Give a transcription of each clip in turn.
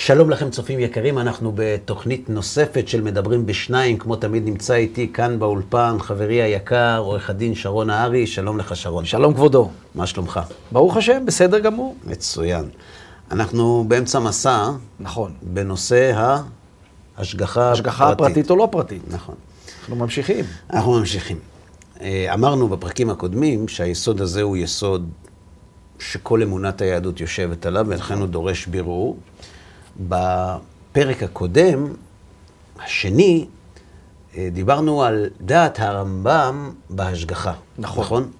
שלום לכם צופים יקרים, אנחנו בתוכנית נוספת של מדברים בשניים, כמו תמיד נמצא איתי כאן באולפן חברי היקר, עורך הדין שרון נהרי, שלום לך שרון. שלום כבודו. מה שלומך? ברוך השם, בסדר גמור. מצוין. אנחנו באמצע מסע נכון. בנושא ההשגחה השגחה פרטית או לא פרטית. נכון. אנחנו ממשיכים. אנחנו ממשיכים. אה, אמרנו בפרקים הקודמים שהיסוד הזה הוא יסוד שכל אמונת היהדות יושבת עליו, ולכן הוא דורש בירור. בפרק הקודם, השני, אה, דיברנו על דעת הרמב"ם בהשגחה. נכון. נכון?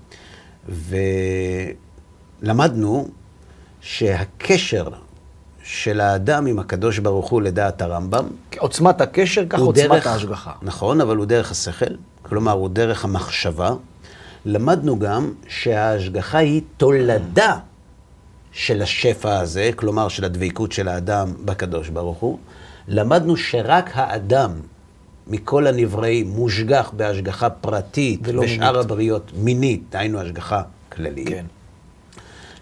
ולמדנו שהקשר של האדם עם הקדוש ברוך הוא לדעת הרמב"ם, עוצמת הקשר, כך עוצמת דרך- ההשגחה. נכון, אבל הוא דרך השכל, כלומר, הוא דרך המחשבה. למדנו גם שההשגחה היא תולדה של השפע הזה, כלומר, של הדבקות של האדם בקדוש ברוך הוא. למדנו שרק האדם מכל הנבראים מושגח בהשגחה פרטית, ושאר מינית. הבריות מינית, דהיינו השגחה כללית. כן.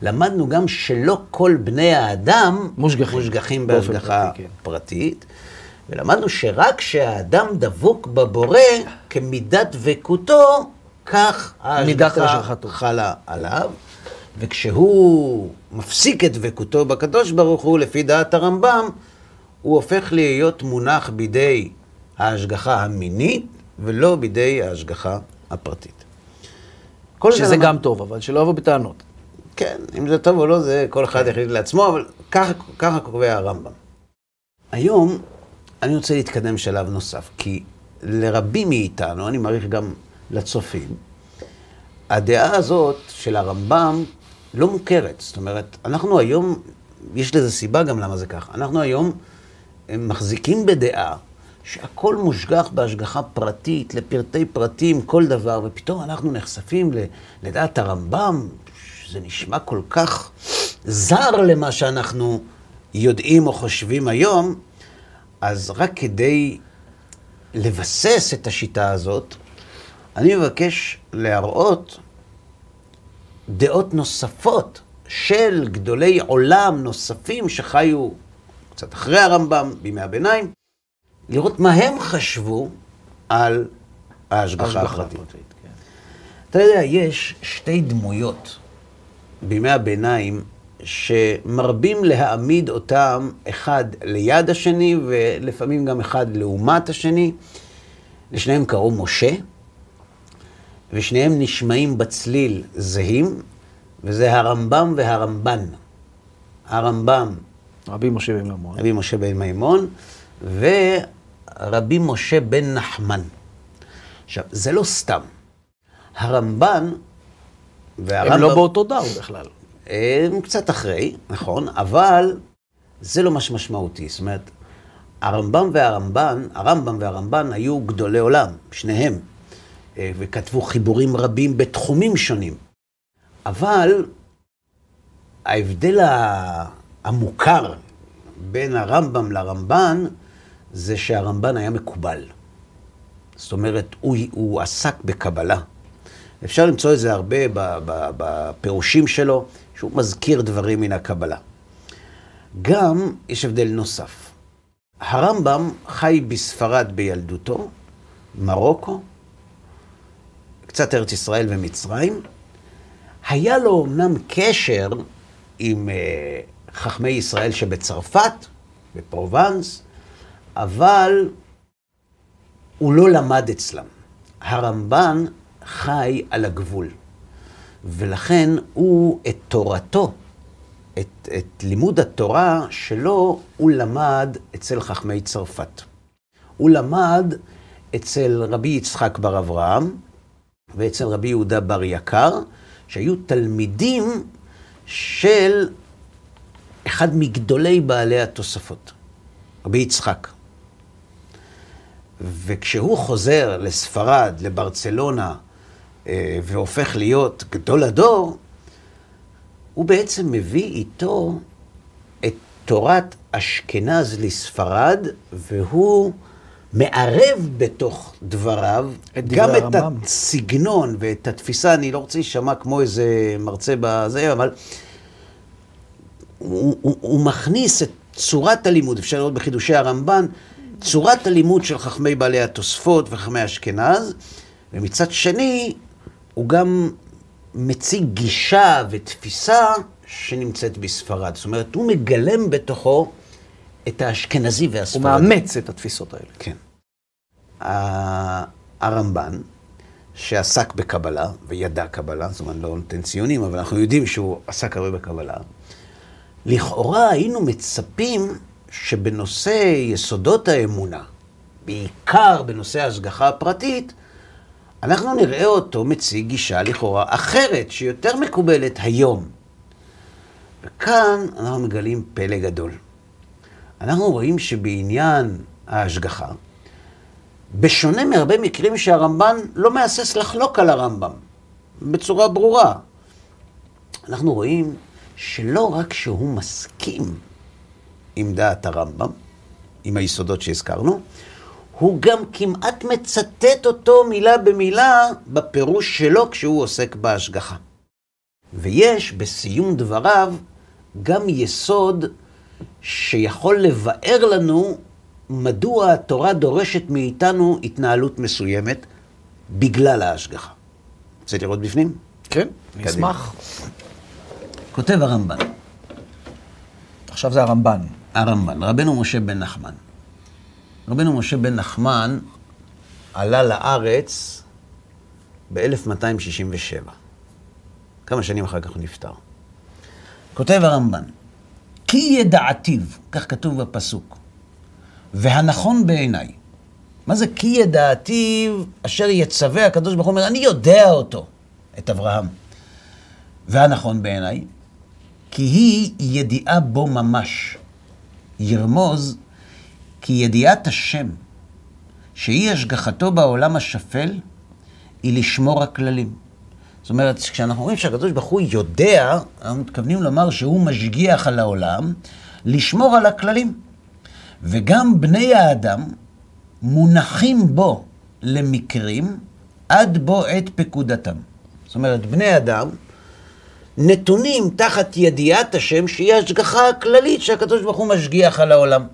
למדנו גם שלא כל בני האדם מושגחים. מושגחים בהשגחה פרטי, כן. פרטית, ולמדנו שרק כשהאדם דבוק בבורא, כמידת דבקותו, כך ההשגחה. חלה עליו, וכשהוא מפסיק את דבקותו בקדוש ברוך הוא, לפי דעת הרמב"ם, הוא הופך להיות מונח בידי ההשגחה המינית, ולא בידי ההשגחה הפרטית. שזה למד- גם טוב, אבל שלא יבוא בטענות. כן, אם זה טוב או לא, זה כל אחד יחליט לעצמו, אבל ככה, ככה קובע הרמב"ם. היום אני רוצה להתקדם שלב נוסף, כי לרבים מאיתנו, אני מעריך גם לצופים, הדעה הזאת של הרמב"ם לא מוכרת. זאת אומרת, אנחנו היום, יש לזה סיבה גם למה זה ככה. אנחנו היום מחזיקים בדעה שהכל מושגח בהשגחה פרטית, לפרטי פרטים, כל דבר, ופתאום אנחנו נחשפים לדעת הרמב"ם, שזה נשמע כל כך זר למה שאנחנו יודעים או חושבים היום, אז רק כדי לבסס את השיטה הזאת, אני מבקש להראות דעות נוספות של גדולי עולם נוספים שחיו קצת אחרי הרמב"ם, בימי הביניים, לראות מה הם חשבו על ההשגחה הפרטית. כן. אתה יודע, יש שתי דמויות בימי הביניים שמרבים להעמיד אותם אחד ליד השני ולפעמים גם אחד לעומת השני. לשניהם קראו משה, ושניהם נשמעים בצליל זהים, וזה הרמב"ם והרמב"ן. הרמב"ם, רבי משה בן מימון. רבי משה בן מימון, ורבי משה בן נחמן. עכשיו, זה לא סתם. הרמב"ן והרמב"ם... הם לא באותו דור בכלל. הם קצת אחרי, נכון, אבל זה לא מה שמשמעותי. זאת אומרת, הרמב"ם והרמב"ן, הרמב"ם והרמב"ן היו גדולי עולם, שניהם, וכתבו חיבורים רבים בתחומים שונים. אבל ההבדל המוכר בין הרמב"ם לרמב"ן, זה שהרמב"ן היה מקובל. זאת אומרת, הוא, הוא עסק בקבלה. אפשר למצוא את זה הרבה בפירושים שלו, שהוא מזכיר דברים מן הקבלה. גם יש הבדל נוסף. הרמב"ם חי בספרד בילדותו, מרוקו, קצת ארץ ישראל ומצרים. היה לו אמנם קשר עם אה, חכמי ישראל שבצרפת, בפרובנס, אבל הוא לא למד אצלם. הרמב"ן חי על הגבול, ולכן הוא את תורתו, את, את לימוד התורה שלו, הוא למד אצל חכמי צרפת. הוא למד אצל רבי יצחק בר אברהם ואצל רבי יהודה בר יקר, שהיו תלמידים של אחד מגדולי בעלי התוספות, רבי יצחק. וכשהוא חוזר לספרד, לברצלונה, אה, והופך להיות גדול הדור, הוא בעצם מביא איתו את תורת אשכנז לספרד, והוא מערב בתוך דבריו את גם את הרמב"ם. הסגנון ואת התפיסה, אני לא רוצה להישמע כמו איזה מרצה בזה, אבל הוא, הוא, הוא מכניס את צורת הלימוד, אפשר לראות בחידושי הרמב"ן, צורת הלימוד של חכמי בעלי התוספות וחכמי אשכנז, ומצד שני, הוא גם מציג גישה ותפיסה שנמצאת בספרד. זאת אומרת, הוא מגלם בתוכו את האשכנזי הוא והספרדי. מאמץ את התפיסות האלה. כן. הרמב"ן, שעסק בקבלה, וידע קבלה, זאת אומרת, לא נותן ציונים, אבל אנחנו יודעים שהוא עסק הרבה בקבלה, לכאורה היינו מצפים שבנושא יסודות האמונה, בעיקר בנושא ההשגחה הפרטית, אנחנו נראה אותו מציג גישה לכאורה אחרת, שיותר מקובלת היום. וכאן אנחנו מגלים פלא גדול. אנחנו רואים שבעניין ההשגחה, בשונה מהרבה מקרים שהרמב"ן לא מהסס לחלוק על הרמב"ם, בצורה ברורה, אנחנו רואים שלא רק שהוא מסכים עם דעת הרמב"ם, עם היסודות שהזכרנו, הוא גם כמעט מצטט אותו מילה במילה בפירוש שלו כשהוא עוסק בהשגחה. ויש בסיום דבריו גם יסוד שיכול לבאר לנו מדוע התורה דורשת מאיתנו התנהלות מסוימת בגלל ההשגחה. רוצה לראות בפנים? כן, אני. אשמח. כותב הרמב"ן, עכשיו זה הרמב"ן. הרמב"ן, רבנו משה בן נחמן. רבנו משה בן נחמן עלה לארץ ב-1267. כמה שנים אחר כך הוא נפטר. כותב הרמב"ן, כי ידעתיו, כך כתוב בפסוק, והנכון בעיניי. מה זה כי ידעתיו אשר יצווה הקדוש ברוך הוא אומר, אני יודע אותו, את אברהם. והנכון בעיניי, כי היא ידיעה בו ממש. ירמוז כי ידיעת השם, שהיא השגחתו בעולם השפל, היא לשמור הכללים. זאת אומרת, כשאנחנו אומרים שהקדוש ברוך הוא יודע, אנחנו מתכוונים לומר שהוא משגיח על העולם, לשמור על הכללים. וגם בני האדם מונחים בו למקרים עד בו עת פקודתם. זאת אומרת, בני אדם נתונים תחת ידיעת השם, שהיא ההשגחה הכללית שהקדוש ברוך הוא משגיח על העולם.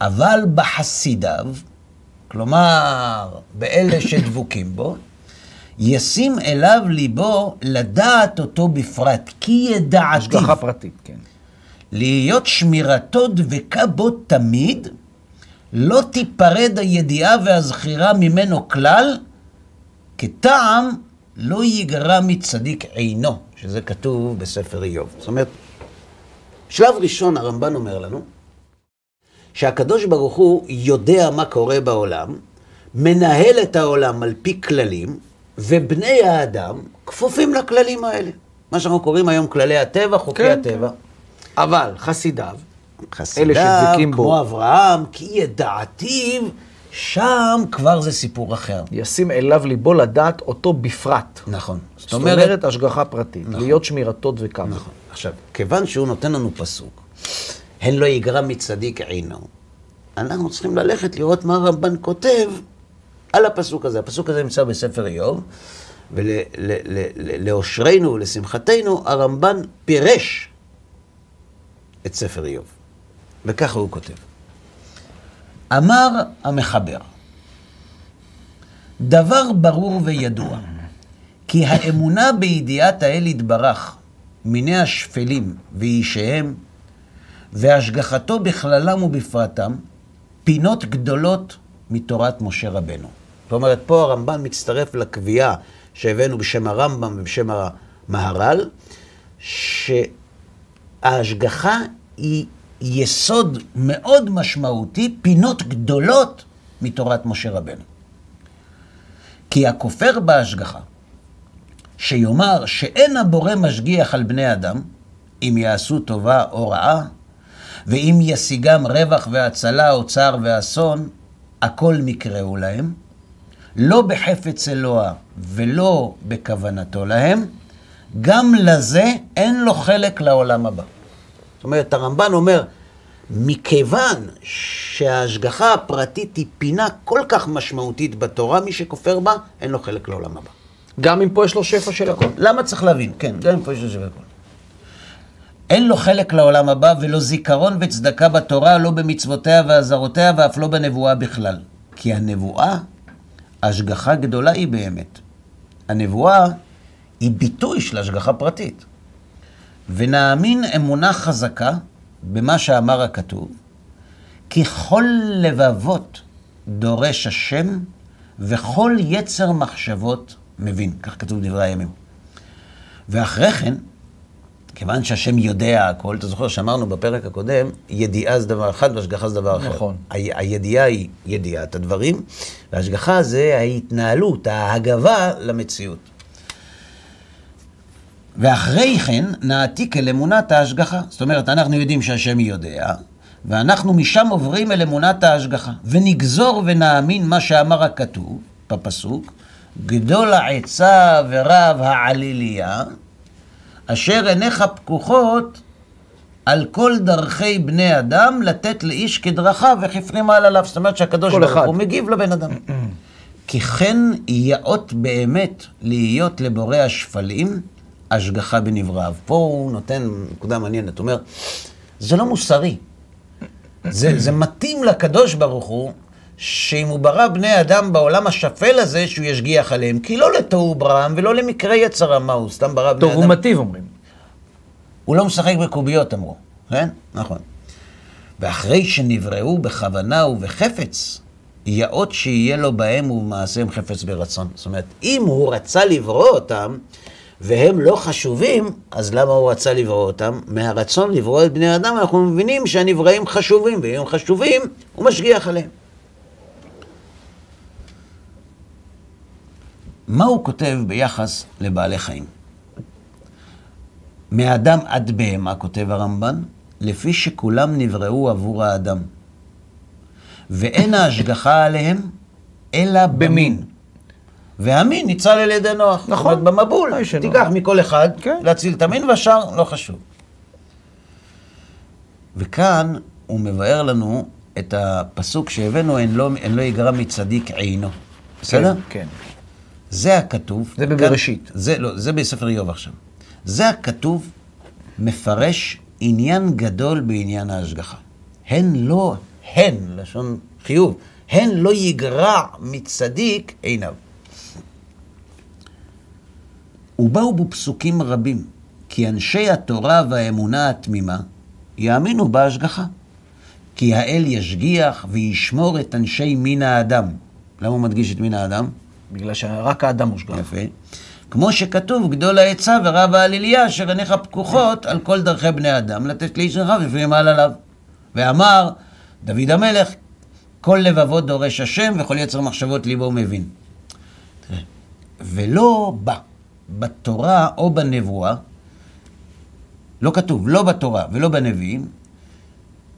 אבל בחסידיו, כלומר, באלה שדבוקים בו, ישים אליו ליבו לדעת אותו בפרט, כי ידעתיו. השגחה פרטית, כן. להיות שמירתו דבקה בו תמיד, לא תיפרד הידיעה והזכירה ממנו כלל, כטעם לא ייגרע מצדיק עינו, שזה כתוב בספר איוב. זאת אומרת, שלב ראשון הרמב"ן אומר לנו, שהקדוש ברוך הוא יודע מה קורה בעולם, מנהל את העולם על פי כללים, ובני האדם כפופים לכללים האלה. מה שאנחנו קוראים היום כללי הטבע, חוקי כן, הטבע. אבל חסידיו, חסידיו, שדבקים בו. כמו אברהם, כי ידעתיו, שם כבר זה סיפור אחר. ישים אליו ליבו לדעת אותו בפרט. נכון. זאת אומרת, השגחה פרטית, להיות שמירתו דבקה. נכון. עכשיו, כיוון שהוא נותן לנו פסוק, הן לא יגרע מצדיק עינו, אנחנו צריכים ללכת לראות מה הרמב"ן כותב על הפסוק הזה. הפסוק הזה נמצא בספר איוב, ולאושרנו ולשמחתנו, הרמב"ן פירש את ספר איוב. וככה הוא כותב. אמר המחבר, דבר ברור וידוע, כי האמונה בידיעת האל יתברך, מיני השפלים ואישיהם, והשגחתו בכללם ובפרטם, פינות גדולות מתורת משה רבנו. זאת אומרת, פה הרמב"ן מצטרף לקביעה שהבאנו בשם הרמב"ם ובשם המהר"ל, שההשגחה היא יסוד מאוד משמעותי, פינות גדולות מתורת משה רבנו. כי הכופר בהשגחה, שיאמר שאין הבורא משגיח על בני אדם, אם יעשו טובה או רעה, ואם ישיגם רווח והצלה או צער ואסון, הכל מקראו להם, לא בחפץ אלוה ולא בכוונתו להם, גם לזה אין לו חלק לעולם הבא. זאת אומרת, הרמב"ן אומר, מכיוון שההשגחה הפרטית היא פינה כל כך משמעותית בתורה, מי שכופר בה, אין לו חלק לעולם הבא. גם אם פה יש לו שפע של הכל. למה צריך להבין? כן, גם אם פה יש לזה הכל. אין לו חלק לעולם הבא ולא זיכרון וצדקה בתורה, לא במצוותיה ואזהרותיה ואף לא בנבואה בכלל. כי הנבואה, השגחה גדולה היא באמת. הנבואה היא ביטוי של השגחה פרטית. ונאמין אמונה חזקה במה שאמר הכתוב, כי כל לבבות דורש השם וכל יצר מחשבות מבין. כך כתוב דברי הימים. ואחרי כן, כיוון שהשם יודע הכל, אתה זוכר שאמרנו בפרק הקודם, ידיעה זה דבר אחד והשגחה זה דבר אחר. נכון. ה- הידיעה היא ידיעת הדברים, והשגחה זה ההתנהלות, ההגבה למציאות. ואחרי כן נעתיק אל אמונת ההשגחה. זאת אומרת, אנחנו יודעים שהשם יודע, ואנחנו משם עוברים אל אמונת ההשגחה. ונגזור ונאמין מה שאמר הכתוב, בפסוק, גדול העצה ורב העליליה, אשר עיניך פקוחות על כל דרכי בני אדם, לתת לאיש כדרכיו וכפרים על עליו. זאת אומרת שהקדוש ברוך. הוא מגיב לבן אדם. כי כן יאות באמת להיות לבורא השפלים השגחה בנבראיו. פה הוא נותן נקודה מעניינת, הוא אומר, זה לא מוסרי. זה, זה מתאים לקדוש ברוך הוא, שאם הוא ברא בני אדם בעולם השפל הזה, שהוא ישגיח עליהם. כי לא לתוהו ברם ולא למקרה יצר מה הוא סתם ברא בני אדם. הוא מטיב אומרים. הוא לא משחק בקוביות, אמרו, כן? נכון. ואחרי שנבראו בכוונה ובחפץ, יאות שיהיה לו בהם ובמעשיהם חפץ ברצון. זאת אומרת, אם הוא רצה לברוא אותם, והם לא חשובים, אז למה הוא רצה לברוא אותם? מהרצון לברוא את בני האדם, אנחנו מבינים שהנבראים חשובים, ואם הם חשובים, הוא משגיח עליהם. מה הוא כותב ביחס לבעלי חיים? מאדם עד בהמה, כותב הרמב"ן, לפי שכולם נבראו עבור האדם. ואין ההשגחה עליהם, אלא במין. והמין ניצל על ידי נוח. נכון. זאת אומרת, במבול. תיקח מכל אחד, כן. להציל את המין, והשאר לא חשוב. וכאן הוא מבאר לנו את הפסוק שהבאנו, אין לא, לא יגרע מצדיק עינו. בסדר? כן, כן. זה הכתוב. זה כאן- בבראשית. זה, לא, זה בספר איוב עכשיו. זה הכתוב מפרש עניין גדול בעניין ההשגחה. הן לא, הן, לשון חיוב, הן לא יגרע מצדיק עיניו. ובאו בו פסוקים רבים, כי אנשי התורה והאמונה התמימה יאמינו בהשגחה. כי האל ישגיח וישמור את אנשי מין האדם. למה הוא מדגיש את מין האדם? בגלל שרק האדם מושגח. יפה. כמו שכתוב, גדול העצה ורב העליליה, אשר עיניך פקוחות על כל דרכי בני אדם, לתת לאיש רחב לפעמים על עליו. ואמר דוד המלך, כל לבבות דורש השם וכל יצר מחשבות ליבו מבין. ולא בא בתורה או בנבואה, לא כתוב, לא בתורה ולא בנביאים,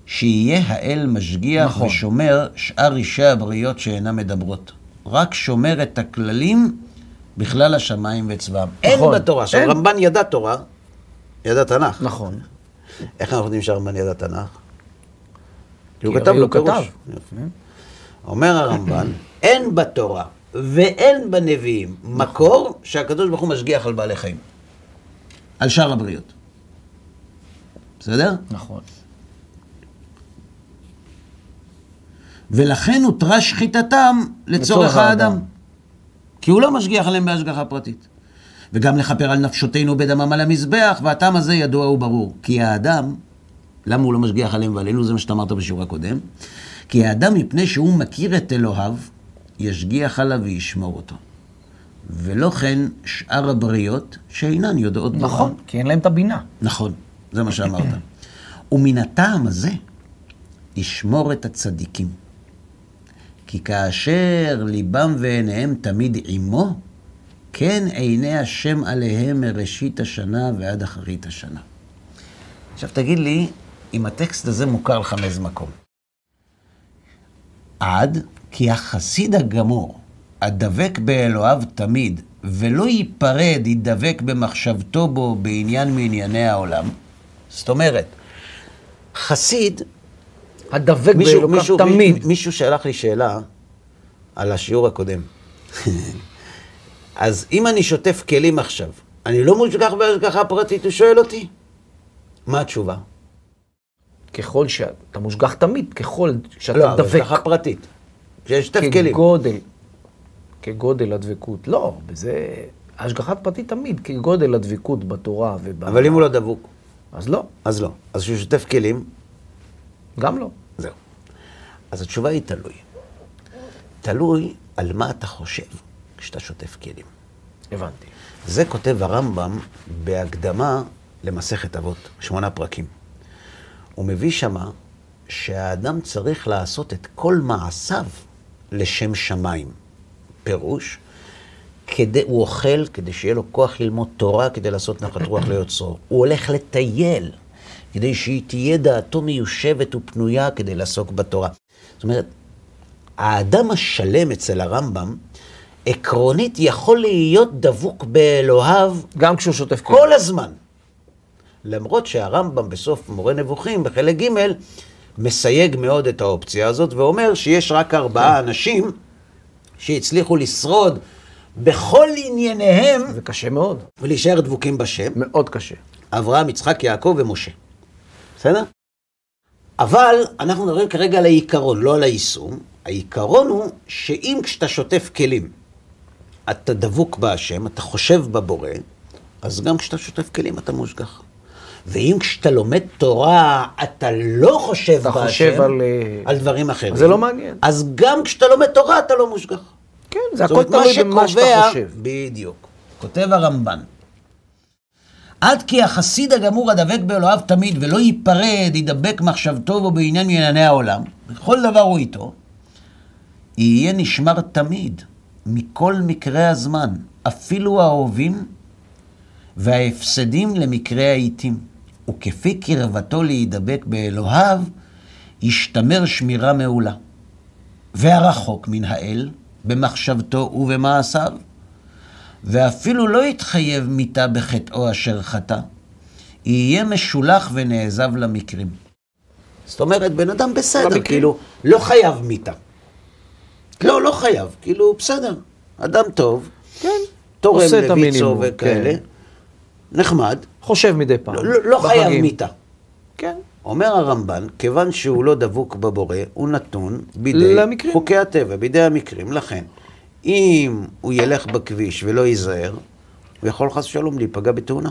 שיהיה האל משגיח נכון. ושומר שאר אישי הבריות שאינן מדברות. רק שומר את הכללים בכלל השמיים וצבאם. אין נכון. בתורה. עכשיו, אין. רמב"ן ידע תורה, ידע תנ"ך. נכון. איך אנחנו יודעים שהרמב"ן ידע תנ"ך? כי הוא כתב לו פירוש. אומר הרמב"ן, אין בתורה ואין בנביאים מקור שהקדוש ברוך הוא משגיח על בעלי חיים. על שאר הבריות. בסדר? נכון. ולכן הותרה שחיטתם לצורך האדם. האדם. כי הוא לא משגיח עליהם בהשגחה פרטית. וגם לכפר על נפשותינו בדמם על המזבח, והטעם הזה ידוע וברור. כי האדם, למה הוא לא משגיח עליהם ועלינו? זה מה שאתה אמרת בשיעור הקודם. כי האדם, מפני שהוא מכיר את אלוהיו, ישגיח עליו וישמור אותו. ולא כן שאר הבריות שאינן יודעות דבר. נכון, כי אין להם את הבינה. נכון, זה מה שאמרת. ומן הטעם הזה, ישמור את הצדיקים. כי כאשר ליבם ועיניהם תמיד עמו, כן עיני השם עליהם מראשית השנה ועד אחרית השנה. עכשיו תגיד לי, אם הטקסט הזה מוכר לך מאיזה מקום. עד כי החסיד הגמור, הדבק באלוהיו תמיד, ולא ייפרד, ידבק במחשבתו בו בעניין מענייני העולם. זאת אומרת, חסיד, הדבק מישהו, באלוקיו מישהו, תמיד. מישהו שלח לי שאלה על השיעור הקודם. אז אם אני שוטף כלים עכשיו, אני לא מושגח בהשגחה פרטית, הוא שואל אותי. מה התשובה? ככל שאתה מושגח תמיד, ככל שאתה לא, דבק. השגחה פרטית. שיש שתי כלים. כגודל, כגודל הדבקות. לא, בזה... השגחה פרטית תמיד, כגודל הדבקות בתורה וב... אבל אם הוא לא דבוק, אז לא, אז לא. אז כשהוא שוטף כלים, גם לא. אז התשובה היא תלוי. תלוי על מה אתה חושב כשאתה שוטף כלים. הבנתי. זה כותב הרמב"ם בהקדמה למסכת אבות, שמונה פרקים. הוא מביא שמה שהאדם צריך לעשות את כל מעשיו לשם שמיים. פירוש, כדי, הוא אוכל כדי שיהיה לו כוח ללמוד תורה, כדי לעשות נחת רוח ליוצרו. הוא הולך לטייל, כדי שהיא תהיה דעתו מיושבת ופנויה כדי לעסוק בתורה. זאת אומרת, האדם השלם אצל הרמב"ם, עקרונית יכול להיות דבוק באלוהיו גם כשהוא שוטף כלים. כל הזמן. למרות שהרמב"ם בסוף מורה נבוכים, בחלק ג', מסייג מאוד את האופציה הזאת, ואומר שיש רק ארבעה אנשים שהצליחו לשרוד בכל ענייניהם זה קשה מאוד. ולהישאר דבוקים בשם, מאוד קשה. אברהם, יצחק, יעקב ומשה. בסדר? אבל אנחנו מדברים כרגע על העיקרון, לא על היישום. העיקרון הוא שאם כשאתה שוטף כלים, אתה דבוק בהשם, אתה חושב בבורא, אז גם כשאתה שוטף כלים אתה מושגח. ואם כשאתה לומד תורה, אתה לא חושב אתה בהשם, חושב על, אה, על דברים אחרים. זה לא מעניין. אז גם כשאתה לומד תורה, אתה לא מושגח. כן, זה הכל תלוי במה שאתה חושב. בדיוק. כותב הרמב"ן. עד כי החסיד הגמור הדבק באלוהיו תמיד ולא ייפרד, ידבק מחשבתו בו בעניין מענייני העולם, בכל דבר הוא איתו, יהיה נשמר תמיד, מכל מקרי הזמן, אפילו האהובים וההפסדים למקרי העיתים. וכפי קרבתו להידבק באלוהיו, ישתמר שמירה מעולה. והרחוק מן האל, במחשבתו ובמעשיו, ואפילו לא יתחייב מיתה בחטאו אשר חטא, יהיה משולח ונעזב למקרים. זאת אומרת, בן אדם בסדר, למקרים. כאילו, לא חייב מיתה. לא, לא חייב, כאילו, בסדר. אדם טוב, כן. תורם לויצו וכאלה, כן. נחמד, חושב מדי פעם. לא, לא חייב. מיתה. כן. אומר הרמב"ן, כיוון שהוא לא דבוק בבורא, הוא נתון בידי למקרים. חוקי הטבע, בידי המקרים. לכן, אם הוא ילך בכביש ולא ייזהר, הוא יכול חס ושלום להיפגע בתאונה.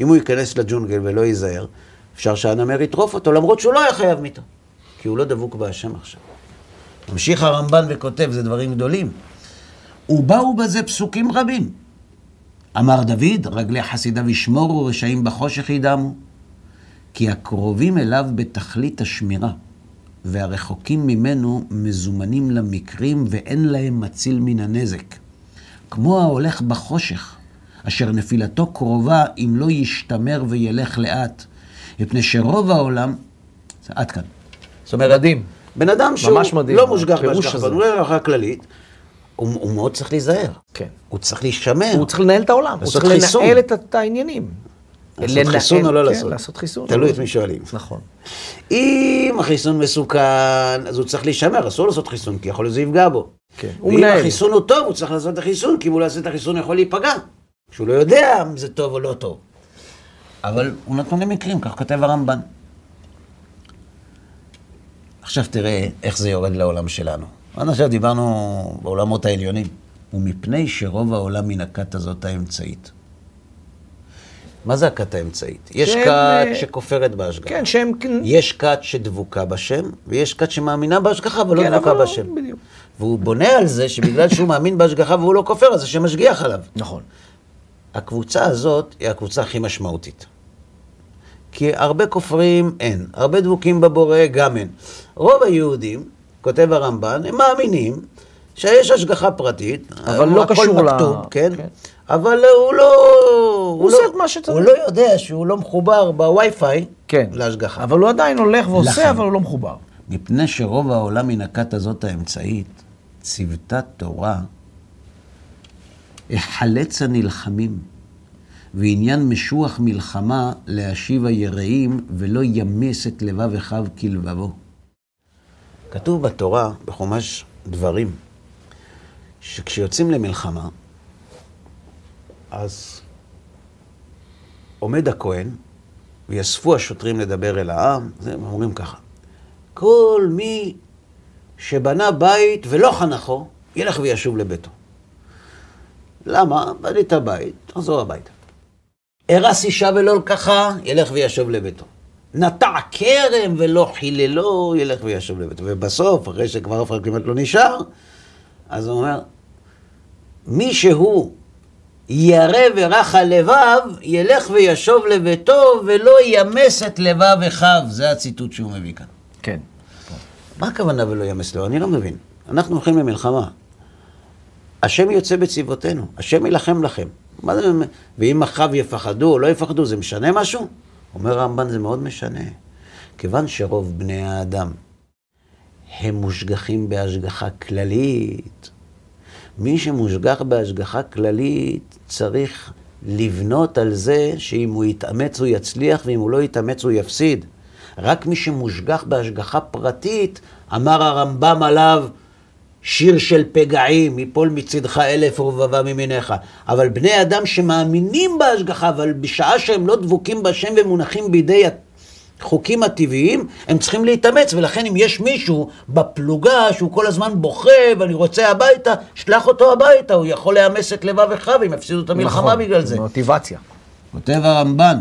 אם הוא ייכנס לג'ונגל ולא ייזהר, אפשר שהנמר יטרוף אותו, למרות שהוא לא היה חייב מיתה. כי הוא לא דבוק בהשם עכשיו. ממשיך הרמב"ן וכותב, זה דברים גדולים. ובאו בזה פסוקים רבים. אמר דוד, רגלי חסידיו ישמורו, רשעים בחושך ידמו. כי הקרובים אליו בתכלית השמירה, והרחוקים ממנו מזומנים למקרים ואין להם מציל מן הנזק. כמו ההולך בחושך, אשר נפילתו קרובה אם לא ישתמר וילך לאט, מפני שרוב העולם... עד כאן. זאת אומרת, מדהים. בן אדם שהוא מדהים, לא מושגח בהשגחה, הוא לא הלכה כללית, הוא, הוא מאוד צריך להיזהר. כן. הוא צריך להישמר. הוא צריך לנהל את העולם, הוא צריך חיסון. לנהל את, את העניינים. לעשות חיסון או לא כן, לעשות? לעשות חיסון. תלוי את מי שואלים. נכון. אם החיסון מסוכן, אז הוא צריך להישמר, אסור לעשות חיסון, כי יכול להיות שזה יפגע בו. כן, ואם. החיסון הוא טוב, הוא צריך לעשות את החיסון, כי אם הוא לא יעשה את החיסון, הוא יכול להיפגע. שהוא לא יודע אם זה טוב או לא טוב. אבל הוא נתון למקרים, כך כותב הרמב"ן. עכשיו תראה איך זה יורד לעולם שלנו. עד עכשיו דיברנו בעולמות העליונים. ומפני שרוב העולם מן הכת הזאת האמצעית. מה זה הכת האמצעית? יש שהם, כת אה, שכופרת בהשגחה. כן, שהם... כן, יש כת שדבוקה בשם, ויש כת שמאמינה בהשגחה אבל לא כן, דבוקה אבל לא- בשם. בדיוק. והוא בונה על זה שבגלל שהוא מאמין בהשגחה והוא לא כופר, אז השם משגיח עליו. נכון. הקבוצה הזאת היא הקבוצה הכי משמעותית. כי הרבה כופרים אין, הרבה דבוקים בבורא גם אין. רוב היהודים, כותב הרמב"ן, הם מאמינים שיש השגחה פרטית. אבל לא קשור ל- מכתוב, כן? כן. אבל הוא לא... הוא עושה לא- את מה שצריך. הוא לא יודע שהוא לא מחובר בווי-פיי כן. להשגחה. אבל הוא עדיין הולך ועושה, לכן. אבל הוא לא מחובר. מפני שרוב העולם מן הכת הזאת האמצעית, ציוותה תורה, החלץ הנלחמים, ועניין משוח מלחמה להשיב היראים, ולא ימס את לבב אחיו כלבבו. כתוב בתורה, בחומש דברים, שכשיוצאים למלחמה, אז עומד הכהן ויאספו השוטרים לדבר אל העם, הם אומרים ככה, כל מי שבנה בית ולא חנכו, ילך וישוב לביתו. למה? בנית בית, תחזור הביתה. הרס אישה ולא לקחה, ילך וישוב לביתו. נטע כרם ולא חיללו, ילך וישוב לביתו. ובסוף, אחרי שכבר אף אחד כמעט לא נשאר, אז הוא אומר, מי שהוא ירא ורך הלבב, ילך וישוב לביתו ולא ימס את לבב אחיו. זה הציטוט שהוא מביא כאן. כן. מה הכוונה ולא ימס לבב? אני לא מבין. אנחנו הולכים למלחמה. השם יוצא בצבאותינו, השם יילחם לכם. מה זה, ואם אחיו יפחדו או לא יפחדו, זה משנה משהו? אומר הרמב"ן, זה מאוד משנה. כיוון שרוב בני האדם הם מושגחים בהשגחה כללית, מי שמושגח בהשגחה כללית צריך לבנות על זה שאם הוא יתאמץ הוא יצליח ואם הוא לא יתאמץ הוא יפסיד. רק מי שמושגח בהשגחה פרטית, אמר הרמב"ם עליו, שיר של פגעים, יפול מצדך אלף ורבבה ממיניך. אבל בני אדם שמאמינים בהשגחה, אבל בשעה שהם לא דבוקים בהשם ומונחים בידי החוקים הטבעיים, הם צריכים להתאמץ, ולכן אם יש מישהו בפלוגה שהוא כל הזמן בוכה ואני רוצה הביתה, שלח אותו הביתה, הוא יכול לאמס את לבב אחיו אם יפסידו את המלחמה נכון, בגלל זה. מוטיבציה. כותב הרמב"ן,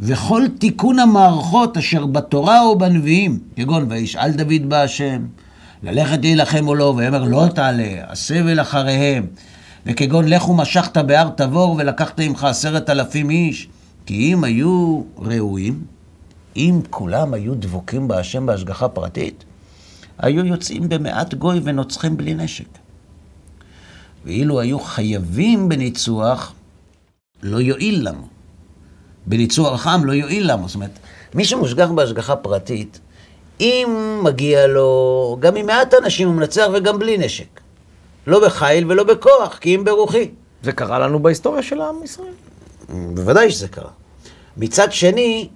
וכל תיקון המערכות אשר בתורה או בנביאים, כגון וישאל דוד בהשם, ללכת להילחם או לא, ויאמר לא תעלה, הסבל אחריהם, וכגון לכו משכת בהר תבור ולקחת עמך עשרת אלפים איש, כי אם היו ראויים, אם כולם היו דבוקים בהשם בהשגחה פרטית, היו יוצאים במעט גוי ונוצחים בלי נשק. ואילו היו חייבים בניצוח, לא יועיל לנו. בניצוח עם לא יועיל לנו. זאת אומרת, מי שמושגח בהשגחה פרטית, אם מגיע לו, גם עם מעט אנשים הוא מנצח וגם בלי נשק. לא בחיל ולא בכוח, כי אם ברוחי. זה קרה לנו בהיסטוריה של עם ישראל. בוודאי שזה קרה. מצד שני,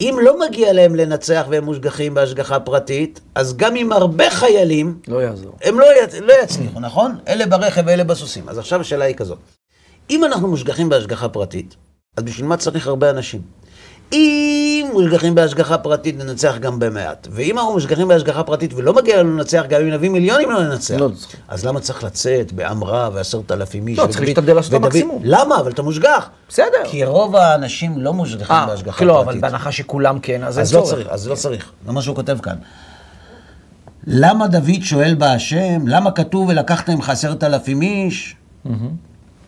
אם לא מגיע להם לנצח והם מושגחים בהשגחה פרטית, אז גם עם הרבה חיילים, לא יעזור. הם לא, י... לא יצליחו, נכון? אלה ברכב ואלה בסוסים. אז עכשיו השאלה היא כזאת. אם אנחנו מושגחים בהשגחה פרטית, אז בשביל מה צריך הרבה אנשים? אם מושגחים בהשגחה פרטית, ננצח גם במעט. ואם אנחנו מושגחים בהשגחה פרטית ולא מגיע לנו לנצח, גם אם נביא מיליונים לא ננצח. לא. אז למה צריך לצאת בעם רע ועשרת אלפים איש? לא, צריך להשתדל לעשות את המקסימום. למה? אבל אתה מושגח. בסדר. כי רוב האנשים לא מושגחים אה, בהשגחה לא, פרטית. אבל בהנחה שכולם כן, אז אין אז לא צורך. צריך, אז לא צריך. זה מה שהוא כותב כאן. למה דוד שואל בהשם? למה כתוב ולקחת ממך עשרת אלפים איש?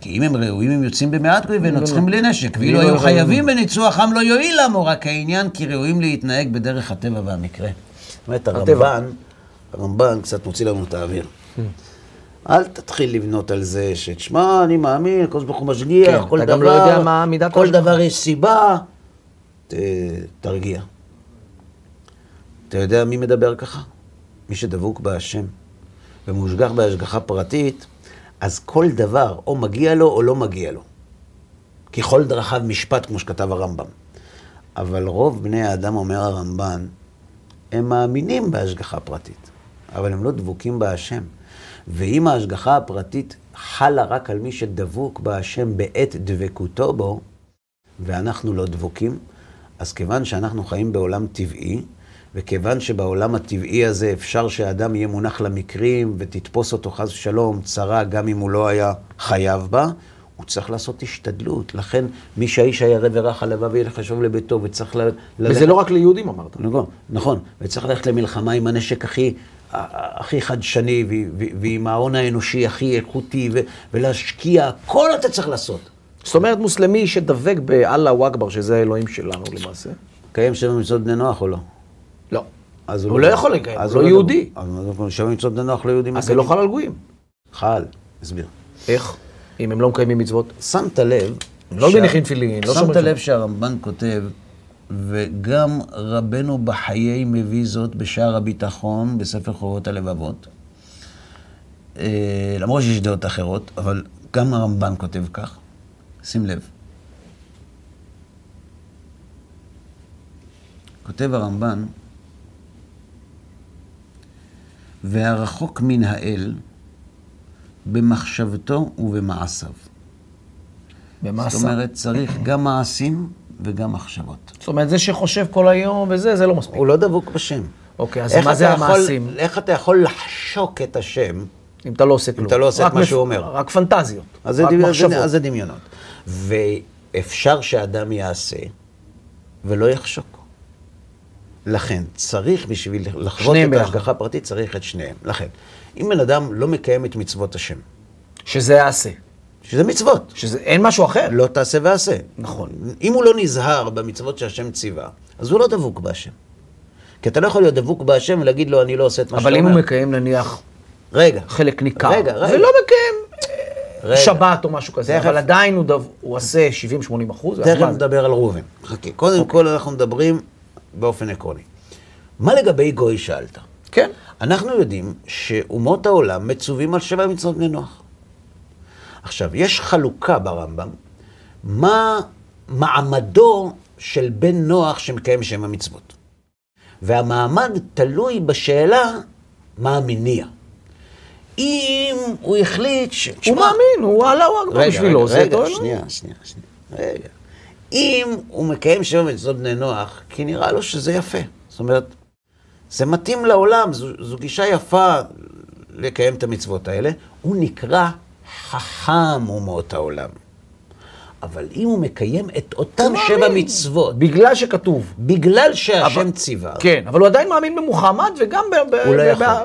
כי אם הם ראויים, הם יוצאים במעט גוי ונוצחים בלי נשק. ואילו לא היו. חייבים בניצוח עם לא יועיל למו, רק העניין כי ראויים להתנהג בדרך הטבע והמקרה. זאת אומרת. הרמב"ן, הרמב"ן קצת מוציא לנו את האוויר. אל תתחיל לבנות על זה שתשמע, אני מאמין, הקדוש ברוך הוא משגיח, כן, כל אתה דבר, גם לא יודע מה מידת כל. דבר יש סיבה. תרגיע. אתה יודע מי מדבר ככה? מי שדבוק בהשם ומושגח בהשגחה פרטית, אז כל דבר או מגיע לו או לא מגיע לו. כי כל דרכיו משפט, כמו שכתב הרמב"ם. אבל רוב בני האדם, אומר הרמב"ן, הם מאמינים בהשגחה פרטית, אבל הם לא דבוקים בהשם. ואם ההשגחה הפרטית חלה רק על מי שדבוק בהשם בעת דבקותו בו, ואנחנו לא דבוקים, אז כיוון שאנחנו חיים בעולם טבעי, וכיוון שבעולם הטבעי הזה אפשר שהאדם יהיה מונח למקרים ותתפוס אותו חס ושלום צרה גם אם הוא לא היה חייב בה, הוא צריך לעשות השתדלות. לכן מי שהאיש הירא ורך הלבב ילך לשוב לביתו וצריך ל... וזה לא רק ליהודים אמרת. נכון, נכון, וצריך ללכת למלחמה עם הנשק הכי, הכי חדשני ועם ההון האנושי הכי איכותי ולהשקיע, הכל אתה צריך לעשות. זאת אומרת, מוסלמי שדבק באללה אכבר, שזה האלוהים שלנו למעשה. קיים שבע מצוות בני נוח או לא? אז הוא לא יכול לקיים, הוא לא יהודי. אז שבע מצוות בני נוח לא יהודים. אז זה לא חל על גויים. חל, הסביר. איך? אם הם לא מקיימים מצוות? שמת לב... לא מניחים תפילין, לא שמת לב שהרמב"ן כותב, וגם רבנו בחיי מביא זאת בשער הביטחון, בספר חובות הלבבות. אה, למרות שיש דעות אחרות, אבל גם הרמב"ן כותב כך. שים לב. כותב הרמב"ן, והרחוק מן האל במחשבתו ובמעשיו. במה זאת אומרת, צריך גם מעשים וגם מחשבות. זאת אומרת, זה שחושב כל היום וזה, זה לא מספיק. הוא לא דבוק בשם. אוקיי, אז מה זה אתה יכול- המעשים? איך אתה יכול לחשוק את השם? אם אתה לא עושה כלום. אתה לא עושה את מה מפ- שהוא אומר. רק פנטזיות. אז זה, רק דמיון, מחשבות. אז זה דמיונות. ואפשר שאדם יעשה ולא יחשוק. לכן, צריך בשביל לחוות את ביחד. ההשגחה הפרטית, צריך את שניהם. לכן, אם בן אדם לא מקיים את מצוות השם, שזה יעשה. שזה מצוות, שזה, אין משהו אחר. לא תעשה ועשה. נכון. אם הוא לא נזהר במצוות שהשם ציווה, אז הוא לא דבוק בהשם. כי אתה לא יכול להיות דבוק בהשם ולהגיד לו, אני לא עושה את מה שאתה אבל אומר. אם הוא מקיים נניח רגע. חלק ניכר, רגע, רגע. ולא מקיים רגע. שבת או משהו כזה, תכף. אבל עדיין הוא, דב, הוא עושה 70-80 אחוז, תכף? נדבר על ראובן. חכה. קודם אוקיי. כל אנחנו מדברים באופן עקרוני. מה לגבי גוי שאלת? כן. אנחנו יודעים שאומות העולם מצווים על שבע מצוות בני נוח. עכשיו, יש חלוקה ברמב"ם, מה מעמדו של בן נוח שמקיים שבע מצוות. והמעמד תלוי בשאלה מה המניע. אם הוא החליט ש... הוא מאמין, הוא אללה הוא אכבר רגע, בשבילו, רגע, זה רגע, טוען. שנייה, שנייה, שנייה. רגע. אם הוא מקיים שבע מצוות בני נוח, כי נראה לו שזה יפה. זאת אומרת, זה מתאים לעולם, זו, זו גישה יפה לקיים את המצוות האלה. הוא נקרא חכם אומות העולם. אבל אם הוא מקיים את אותם הוא שבע מאמין. מצוות, בגלל שכתוב. בגלל שהשם אבל- ציווה, כן, אבל הוא עדיין מאמין במוחמד וגם ב... ב- הוא לא ב- יכול. ב-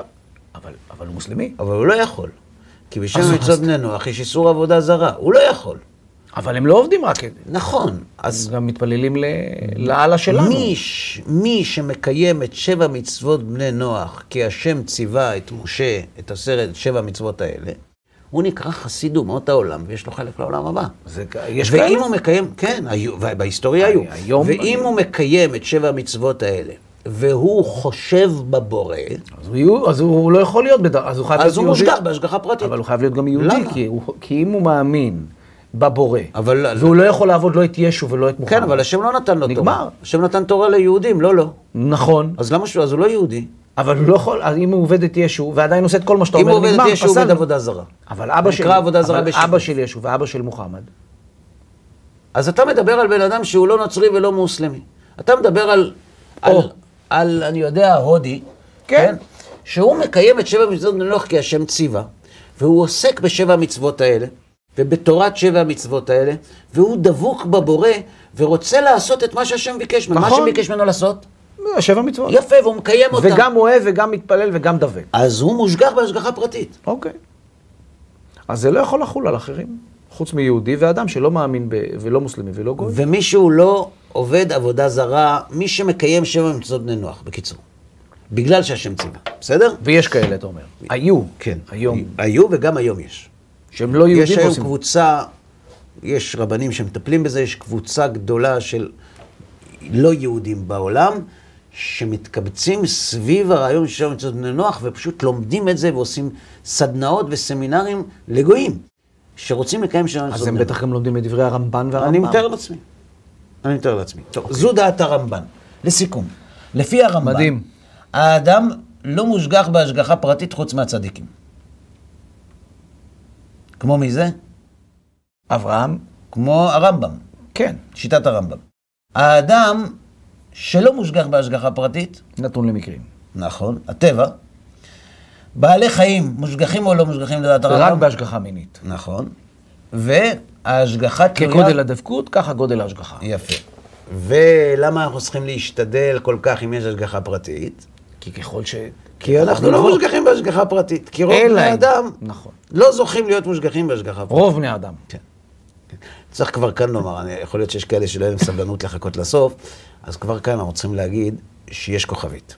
אבל אבל הוא מוסלמי. אבל הוא לא יכול. כי אז- מצוות בני נוח יש איסור עבודה זרה, הוא לא יכול. אבל הם לא עובדים רק... נכון, אז אז גם מתפללים ל- לאללה שלנו. מי, ש... מי שמקיים את שבע מצוות בני נוח, כי השם ציווה את משה, את עשרת שבע מצוות האלה, הוא נקרא חסיד אומות העולם, ויש לו חלק לעולם הבא. זה- יש ואם כאלה? הוא מקיים, כן, היו, בהיסטוריה היו. היום- ואם הוא מקיים את שבע המצוות האלה, והוא חושב בבורא, אז הוא אז הוא לא יכול להיות בדר... אז הוא חייב להיות אז הוא יהודי. מושגח בהשגחה פרטית. אבל הוא חייב להיות גם יהודי? כי, הוא, כי אם הוא מאמין בבורא, אבל- והוא לא יכול לעבוד לא את ישו ולא את מוחמד. כן, אבל השם לא נתן לו תורה. נגמר. השם נתן תורה ליהודים, לא לו. נכון, אז למה שהוא, אז הוא לא יהודי. אבל הוא לא יכול, אם הוא עובד את ישו, ועדיין עושה את כל מה שאתה אם אומר, הוא עובד נגמר, את ישו, הוא עובד. עבודה זרה. אבל אבא נקרא של, עבודה זרה בשיתוף. אבא של ישו ואבא של מוחמד, אז אתה מדבר על בן אדם שהוא לא נוצרי ולא מוסלמי. אתה מדבר על, או. על, על אני יודע, הודי, כן. שהוא מקיים את שבע מצוות בני נוח כי השם ציווה, והוא עוסק בשבע המצוות האלה, ובתורת שבע המצוות האלה, והוא דבוק בבורא, ורוצה לעשות את מה שהשם ביקש ממנו. מה נכון. שהשם ביקש ממנו לעשות? שבע מצוות. יפה, והוא מקיים אותם. וגם אוהב וגם מתפלל וגם דבק. אז הוא מושגח בהשגחה פרטית. אוקיי. אז זה לא יכול לחול על אחרים, חוץ מיהודי ואדם שלא מאמין ב... ולא מוסלמי ולא גוי. ומישהו לא עובד עבודה זרה, מי שמקיים שבע מצוות בני נוח, בקיצור. בגלל שהשם ציווה, בסדר? ויש כאלה, אתה אומר. היו. כן. היום. היו וגם היום יש. שהם לא יהודים יש היום ועושים. קבוצה, יש רבנים שמטפלים בזה, יש קבוצה גדולה של לא יהודים בעולם, שמתקבצים סביב הרעיון של שבע מצוות בני נוח, ופשוט לומדים את זה ועושים סדנאות וסמינרים לגויים, שרוצים לקיים שבע מצוות אז בני הם נוח. בטח גם לומדים את דברי הרמב"ן והרמב"ם. אני מתאר לעצמי. אני מתאר לעצמי. טוב, זו דעת הרמב"ן. לסיכום, לפי הרמב"ן, מדהים. האדם לא מושגח בהשגחה פרטית חוץ מהצדיקים. כמו מי זה? אברהם, כמו הרמב"ם, כן, שיטת הרמב"ם. האדם שלא מושגח בהשגחה פרטית, נתון למקרים. נכון, הטבע, בעלי חיים מושגחים או לא מושגחים לדעת הרמב"ם? רק בהשגחה מינית. נכון. וההשגחה תלויה... כגודל הדבקות, ככה גודל ההשגחה. יפה. ולמה אנחנו צריכים להשתדל כל כך אם יש השגחה פרטית? כי ככל ש... כי אנחנו לא מושגחים בהשגחה פרטית. כי רוב בני אדם נכון. לא זוכים להיות מושגחים בהשגחה פרטית. רוב בני אדם. כן. צריך כבר כאן לומר, אני, יכול להיות שיש כאלה שלא להם סבלנות לחכות לסוף, אז כבר כאן אנחנו צריכים להגיד שיש כוכבית.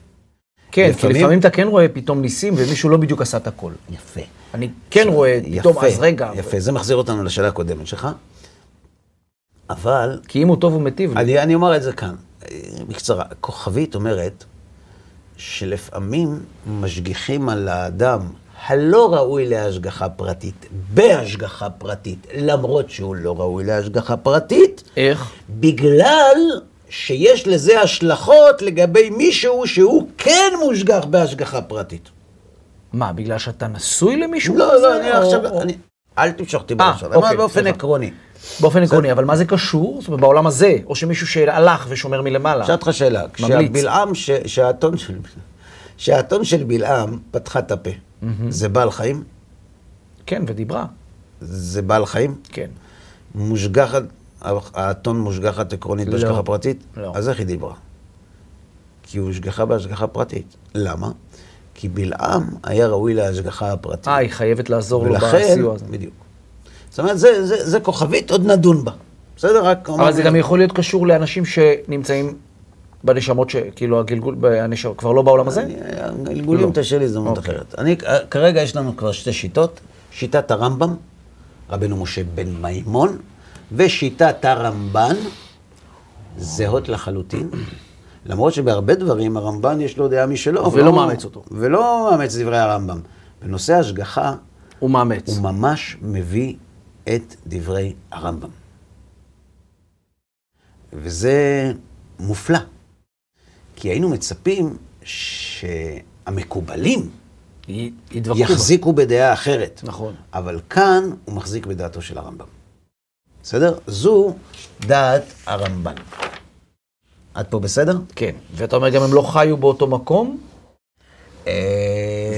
כן, כי לפעמים- לפעמים אתה כן רואה פתאום ניסים ומישהו לא בדיוק עשה את הכל. יפה. אני כן רואה פתאום, יפה, אז רגע. יפה, זה מחזיר אותנו לשאלה הקודמת שלך. אבל כי אם הוא טוב הוא מיטיב. לי. אני, אני אומר את זה כאן, בקצרה. כוכבית אומרת שלפעמים משגיחים על האדם הלא ראוי להשגחה פרטית, בהשגחה פרטית, למרות שהוא לא ראוי להשגחה פרטית, איך? בגלל שיש לזה השלכות לגבי מישהו שהוא כן מושגח בהשגחה פרטית. מה, בגלל שאתה נשוי למישהו לא, כזה? לא, אני או- עכשיו... או- אני, אל תמשוך אותי אה, בלשון. אוקיי, באופן סליחה. עקרוני. באופן עקרוני, אבל מה זה קשור? זאת אומרת, בעולם הזה, או שמישהו שהלך ושומר מלמעלה. אשאל אותך שאלה. כשהבלעם, ש- שהאתון של... שהאתון של בלעם פתחה את הפה, זה בעל חיים? כן, ודיברה. זה בעל חיים? כן. מושגחת, האתון מושגחת עקרונית לא. בהשגחה פרטית? לא. אז איך היא דיברה? כי הוא הושגחה בהשגחה פרטית. למה? כי בלעם היה ראוי להשגחה הפרטית. אה, היא חייבת לעזור לו ולכן, בסיוע הזה. בדיוק. זאת אומרת, זה, זה, זה כוכבית, עוד נדון בה. בסדר? רק אבל זה גם יכול להיות קשור לאנשים שנמצאים בנשמות, שכאילו הגלגול, הנשמות, כבר לא בעולם הזה? גלגולים לא. תשאיר לי הזדמנות אוקיי. אחרת. אני, כרגע יש לנו כבר שתי שיטות. שיטת הרמב"ם, רבנו משה בן מימון, ושיטת הרמב"ן, זהות לחלוטין. למרות שבהרבה דברים הרמב"ן יש לו דעה משלו. ולא מאמץ אותו. ולא מאמץ דברי הרמב"ם. בנושא השגחה, הוא מאמץ. הוא ממש מביא את דברי הרמב"ם. וזה מופלא, כי היינו מצפים שהמקובלים י-. יחזיקו בדעה אחרת. נכון. אבל כאן הוא מחזיק בדעתו של הרמב"ם. בסדר? זו דעת הרמב"ן. עד פה בסדר? כן. ואתה אומר, גם הם לא חיו באותו מקום?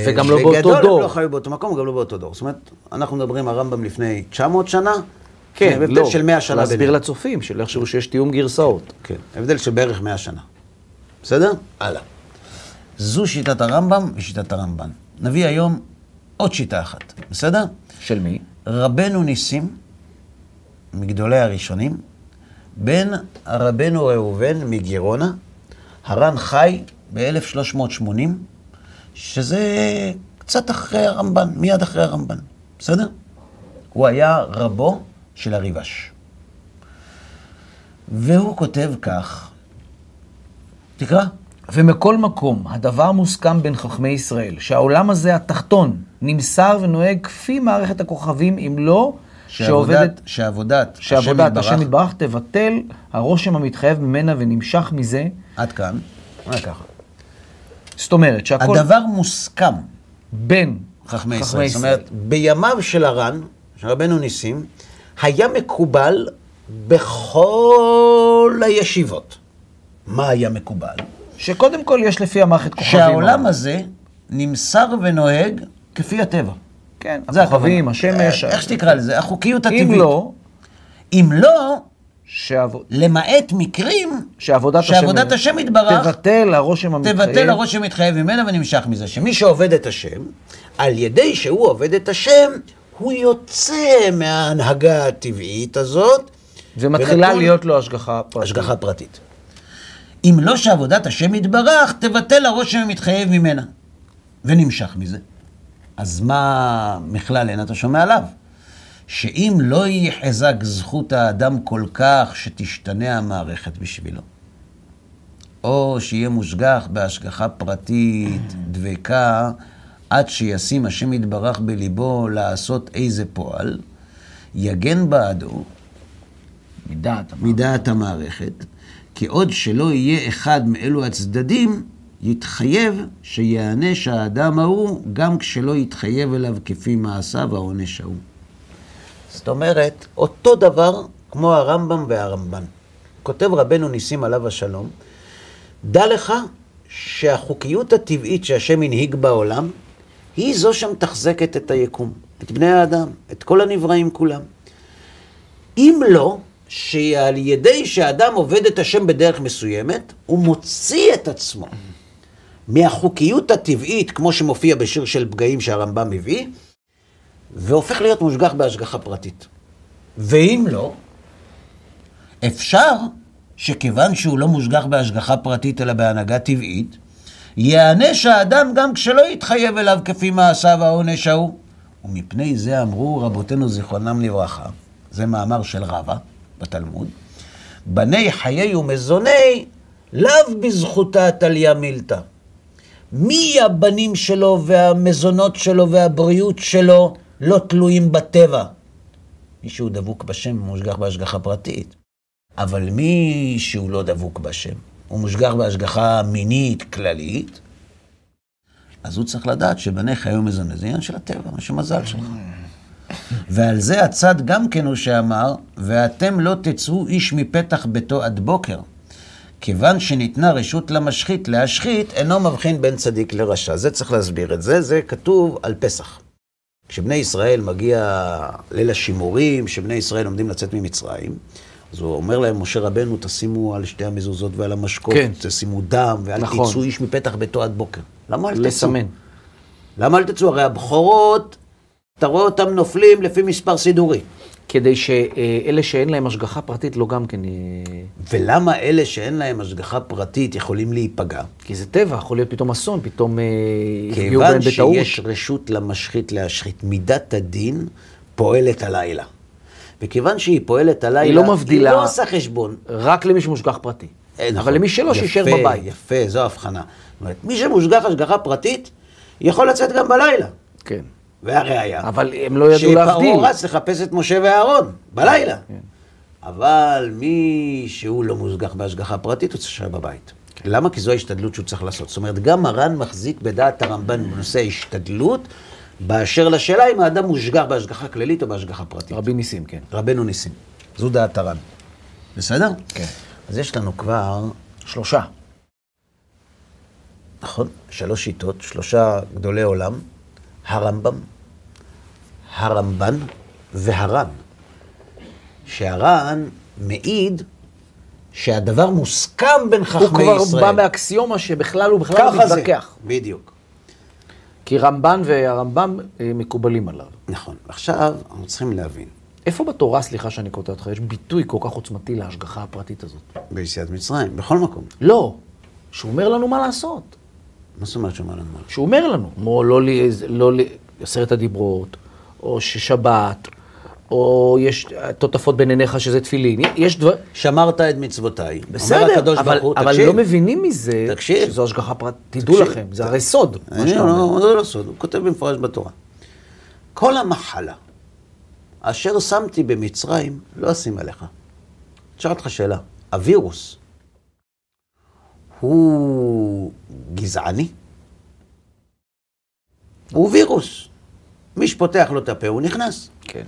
וגם לא בגדול באותו דור. הם לא חיו באותו מקום, גם לא באותו דור. זאת אומרת, אנחנו מדברים הרמב"ם לפני 900 שנה, כן, הבדל לא. של 100 שנה להסביר. לצופים, שלא יחשבו שיש תיאום גרסאות. כן, הבדל של בערך 100 שנה. בסדר? הלאה. זו שיטת הרמב"ם ושיטת הרמב"ן. נביא היום עוד שיטה אחת, בסדר? של מי? רבנו ניסים, מגדולי הראשונים, בן רבנו ראובן מגירונה, הר"ן חי ב-1380, שזה קצת אחרי הרמב"ן, מיד אחרי הרמב"ן, בסדר? הוא היה רבו של הריבש. והוא כותב כך, תקרא. ומכל מקום, הדבר מוסכם בין חכמי ישראל, שהעולם הזה התחתון נמסר ונוהג כפי מערכת הכוכבים, אם לא שעובדת, שעבודת, שעבודת השם יתברך תבטל הרושם המתחייב ממנה ונמשך מזה. עד כאן. רק ככה. זאת אומרת שהכל הדבר מוסכם, בין חכמי ישראל. זאת אומרת, בימיו של הר"ן, של רבנו ניסים, היה מקובל בכל הישיבות. מה היה מקובל? שקודם כל יש לפי המערכת כוכבים. שהעולם הזה נמסר ונוהג כפי הטבע. כן, זה הכוכבים. השמש. איך שתקרא לזה, החוקיות הטבעית. אם לא, אם לא, שעבוד- למעט מקרים שעבודת שעבודת השם יתברך תבטל הרושם המתחייב. תבטל הרושם מתחייב ממנה ונמשך מזה. שמי שעובד את השם, על ידי שהוא עובד את השם, הוא יוצא מההנהגה הטבעית הזאת. ומתחילה ונתון- להיות לו השגחה פרטית. השגחה פרטית. אם לא שעבודת השם יתברך, תבטל הרושם המתחייב ממנה. ונמשך מזה. אז מה מכלל אין אתה שומע עליו? שאם לא יחזק זכות האדם כל כך שתשתנה המערכת בשבילו, או שיהיה מושגח בהשגחה פרטית, דבקה, עד שישים השם יתברך בליבו לעשות איזה פועל, יגן בעדו מדעת. המערכת, כי עוד שלא יהיה אחד מאלו הצדדים, יתחייב שיענש האדם ההוא, גם כשלא יתחייב אליו כפי מעשיו העונש ההוא. זאת אומרת, אותו דבר כמו הרמב"ם והרמב"ן. כותב רבנו ניסים עליו השלום, דע לך שהחוקיות הטבעית שהשם הנהיג בעולם, היא זו שמתחזקת את היקום, את בני האדם, את כל הנבראים כולם. אם לא, שעל ידי שאדם עובד את השם בדרך מסוימת, הוא מוציא את עצמו מהחוקיות הטבעית, כמו שמופיע בשיר של פגעים שהרמב"ם מביא, והופך להיות מושגח בהשגחה פרטית. ואם לא, אפשר שכיוון שהוא לא מושגח בהשגחה פרטית אלא בהנהגה טבעית, ייענש האדם גם כשלא יתחייב אליו כפי מעשיו העונש ההוא. ומפני זה אמרו רבותינו זיכרונם לברכה, זה מאמר של רבא בתלמוד, בני חיי ומזוני לאו בזכותה תליה מילתא. מי הבנים שלו והמזונות שלו והבריאות שלו לא תלויים בטבע? מי שהוא דבוק בשם מושגח בהשגחה פרטית. אבל מי שהוא לא דבוק בשם, הוא מושגח בהשגחה מינית כללית, אז הוא צריך לדעת שבני חיי ומזוני זה עניין של הטבע, מה שמזל שלך. ועל זה הצד גם כן הוא שאמר, ואתם לא תצאו איש מפתח ביתו עד בוקר. כיוון שניתנה רשות למשחית להשחית, אינו מבחין בין צדיק לרשע. זה צריך להסביר את זה, זה כתוב על פסח. כשבני ישראל מגיע ליל השימורים, כשבני ישראל עומדים לצאת ממצרים, אז הוא אומר להם, משה רבנו, תשימו על שתי המזוזות ועל המשקוף, כן. תשימו דם, ואל נכון. תצאו איש מפתח ביתו עד בוקר. למה אל תצאו? לסמן. למה אל תצאו? הרי הבכורות, אתה רואה אותם נופלים לפי מספר סידורי. כדי שאלה שאין להם השגחה פרטית לא גם כן... אה, ולמה אלה שאין להם השגחה פרטית יכולים להיפגע? כי זה טבע, יכול להיות פתאום אסון, פתאום אה, יפגעו בהם כיוון בטעות. שיש רשות למשחית להשחית, מידת הדין פועלת הלילה. וכיוון שהיא פועלת הלילה, היא לא מבדילה. היא לא עושה חשבון. רק למי שמושגח פרטי. אה, נכון. אבל למי שלא, שישאר יפה, בבית. יפה, זו ההבחנה. זאת אומרת, מי שמושגח השגחה פרטית, יכול לצאת גם בלילה. כן. והראיה. אבל הם לא ידעו להבדיל. שפרעה רץ לחפש את משה ואהרון, בלילה. כן. אבל מי שהוא לא מושגח בהשגחה פרטית, הוא צריך להישאר בבית. כן. למה? כי זו ההשתדלות שהוא צריך לעשות. זאת אומרת, גם מרן מחזיק בדעת הרמב"ן בנושא ההשתדלות, באשר לשאלה אם האדם מושגח בהשגחה כללית או בהשגחה פרטית. רבי ניסים, כן. רבנו ניסים. זו דעת הר"ן. בסדר? כן. אז יש לנו כבר, שלושה. נכון, שלוש שיטות, שלושה גדולי עולם, הרמב"ם, הרמב"ן והר"ן. שהר"ן מעיד שהדבר מוסכם בין הוא חכמי כבר ישראל. בא באקסיומה שבכלל הוא בכלל לא זה. מתווכח. בדיוק. כי רמב"ן והרמב"ם אה, מקובלים עליו. נכון. עכשיו, אנחנו צריכים להבין, איפה בתורה, סליחה שאני קוטע אותך, יש ביטוי כל כך עוצמתי להשגחה הפרטית הזאת? ביציאת מצרים, בכל מקום. לא. שהוא אומר לנו מה לעשות. מה זאת אומרת שאומר לנו מה? שהוא אומר לנו, כמו לא, לי, לא לי, עשרת הדיברות, או ששבת, או יש תותפות בין עיניך שזה תפילין. יש דבר... שמרת את מצוותיי. בסדר, אבל, ברוך אבל תקשיב. לא מבינים מזה תקשיב. שזו השגחה פרטית. תדעו תקשיב. לכם, זה הרי סוד, אני שאתה לא, אומר. זה לא סוד, הוא כותב במפורש בתורה. כל המחלה אשר שמתי במצרים, לא אשים עליך. אשאל אותך שאלה, הווירוס הוא גזעני? הוא וירוס. מי שפותח לו את הפה, הוא נכנס. כן.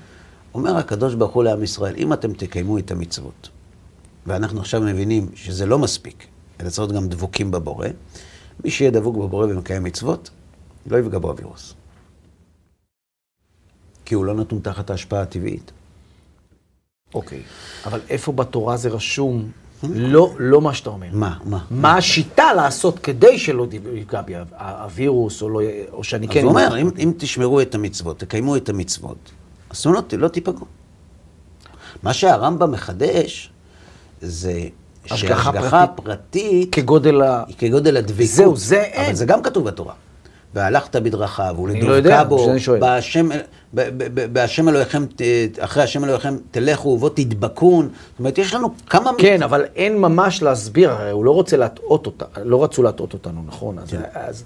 אומר הקדוש ברוך הוא לעם ישראל, אם אתם תקיימו את המצוות, ואנחנו עכשיו מבינים שזה לא מספיק, אלא צריך להיות גם דבוקים בבורא, מי שיהיה דבוק בבורא ומקיים מצוות, לא יפגע בו הווירוס. כי הוא לא נתון תחת ההשפעה הטבעית. אוקיי. אבל איפה בתורה זה רשום? לא, לא מה שאתה אומר. מה, מה? מה השיטה לעשות כדי שלא יפגע בי הווירוס, או, לא, או שאני כן... אז הוא אומר, אם, אם תשמרו את המצוות, תקיימו את המצוות, אסונות לא תיפגעו. מה שהרמב"ם מחדש, זה השגחה שהשגחה פרטית. כגודל ה... כגודל הדבקות. זהו, זה אין. אבל זה גם כתוב בתורה. והלכת בדרכיו, לא ולדבקה בו. בהשם, בהשם אלוהיכם, אחרי השם אלוהיכם תלכו ובו תדבקון. זאת אומרת, יש לנו כמה... כן, אבל אין ממש להסביר, הרי הוא לא רוצה להטעות אותה, לא רצו להטעות אותנו, נכון? אז, כן. אז,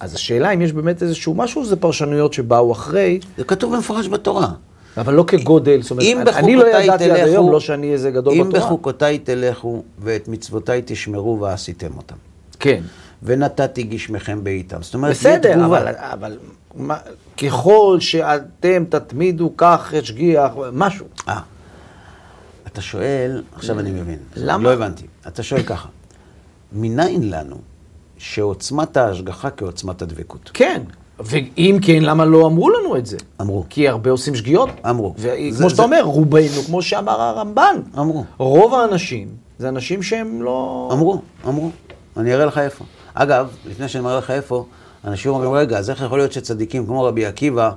אז השאלה אם יש באמת איזשהו משהו, זה פרשנויות שבאו אחרי, זה כתוב במפורש בתורה. אבל לא כגודל, זאת אומרת, אם אני לא ידעתי עד תלכו- היום, לא שאני איזה גדול אם בתורה. בחוקותיי תלכו ואת מצוותיי תשמרו ועשיתם אותם. כן. ונתתי גשמכם בעיתם. זאת אומרת, בסדר, תגובה. אבל, אבל מה, ככל שאתם תתמידו כך, השגיח, משהו. אה, אתה שואל, עכשיו אני מבין. למה? לא הבנתי. אתה שואל ככה, מניין לנו שעוצמת ההשגחה כעוצמת הדבקות? כן. ואם כן, למה לא אמרו לנו את זה? אמרו. כי הרבה עושים שגיאות. אמרו. וכמו שאתה זה- אומר, רובנו, כמו שאמר הרמב"ן, אמרו. רוב האנשים זה אנשים שהם לא... אמרו, אמרו. אני אראה לך איפה. אגב, לפני שאני מראה לך איפה, אנשים אומרים, רגע, אז איך יכול להיות שצדיקים כמו רבי עקיבא,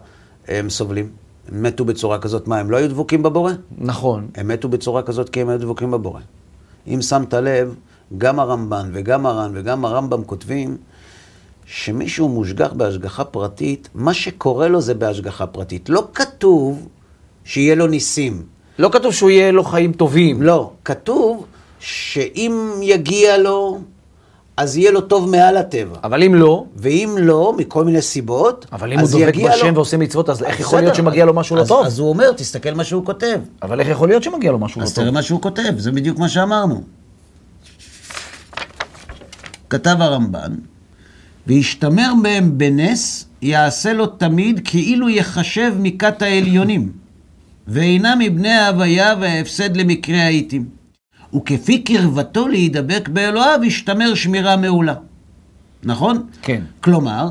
הם סובלים? הם מתו בצורה כזאת, מה, הם לא היו דבוקים בבורא? נכון. הם מתו בצורה כזאת כי הם היו דבוקים בבורא. אם שמת לב, גם הרמב"ן וגם הר"ן וגם הרמב"ם כותבים שמישהו מושגח בהשגחה פרטית, מה שקורה לו זה בהשגחה פרטית. לא כתוב שיהיה לו ניסים. לא כתוב שהוא יהיה לו חיים טובים. לא, כתוב שאם יגיע לו, אז יהיה לו טוב מעל הטבע. אבל אם לא, ואם לא, מכל מיני סיבות, אבל אם הוא אז דבק יגיע בשם לו... ועושה מצוות, אז איך אז יכול להיות שמגיע לו משהו לא אז- טוב? אז הוא אומר, תסתכל מה שהוא כותב. אבל איך יכול להיות שמגיע לו משהו לא אז טוב? תראה מה שהוא כותב, זה בדיוק מה שאמרנו. כתב הרמב"ן, והשתמר מהם בנס יעשה לו תמיד כאילו יחשב מכת העליונים, ואינה מבני ההוויה וההפסד למקרה העיתים. וכפי קרבתו להידבק באלוהיו, ישתמר שמירה מעולה. נכון? כן. כלומר,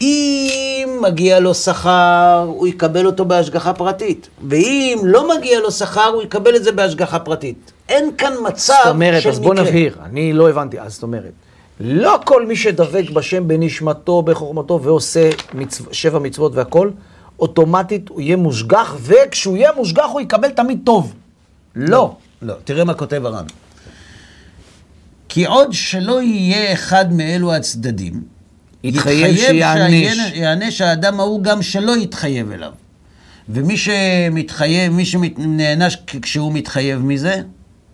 אם מגיע לו שכר, הוא יקבל אותו בהשגחה פרטית. ואם לא מגיע לו שכר, הוא יקבל את זה בהשגחה פרטית. אין כאן מצב זאת אומרת, של אז בוא מקרה. נבהיר, אני לא הבנתי, אז זאת אומרת, לא כל מי שדבק בשם בנשמתו, בחוכמתו, ועושה מצו, שבע מצוות והכל, אוטומטית הוא יהיה מושגח, וכשהוא יהיה מושגח הוא יקבל תמיד טוב. לא. לא, תראה מה כותב הר"ן. כי עוד שלא יהיה אחד מאלו הצדדים, יתחייב שיענש. האדם ההוא גם שלא יתחייב אליו. ומי שמתחייב, מי שנענש כשהוא מתחייב מזה,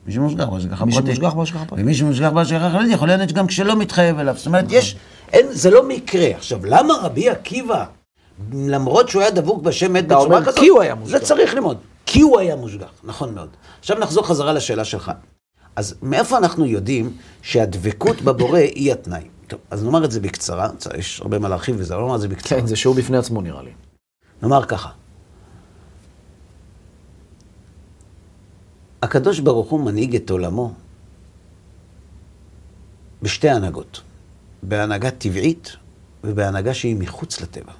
מי שמושגח בהשגחה מי פרטית. שמושגח בהשגחה פרטית. ומי שמושגח בהשגחה פרטית יכול להענש גם כשלא מתחייב אליו. זאת אומרת, יש, אין, זה לא מקרה. עכשיו, למה רבי עקיבא, למרות שהוא היה דבוק בשם מת בצורה כזאת, כי הוא היה מושגח. זה צריך ללמוד. כי הוא היה מושגח, נכון מאוד. עכשיו נחזור חזרה לשאלה שלך. אז מאיפה אנחנו יודעים שהדבקות בבורא היא התנאי? טוב, אז נאמר את זה בקצרה, יש הרבה מה להרחיב בזה, אבל נאמר את זה בקצרה. כן, זה שיעור בפני עצמו נראה לי. נאמר ככה, הקדוש ברוך הוא מנהיג את עולמו בשתי הנהגות, בהנהגה טבעית ובהנהגה שהיא מחוץ לטבע.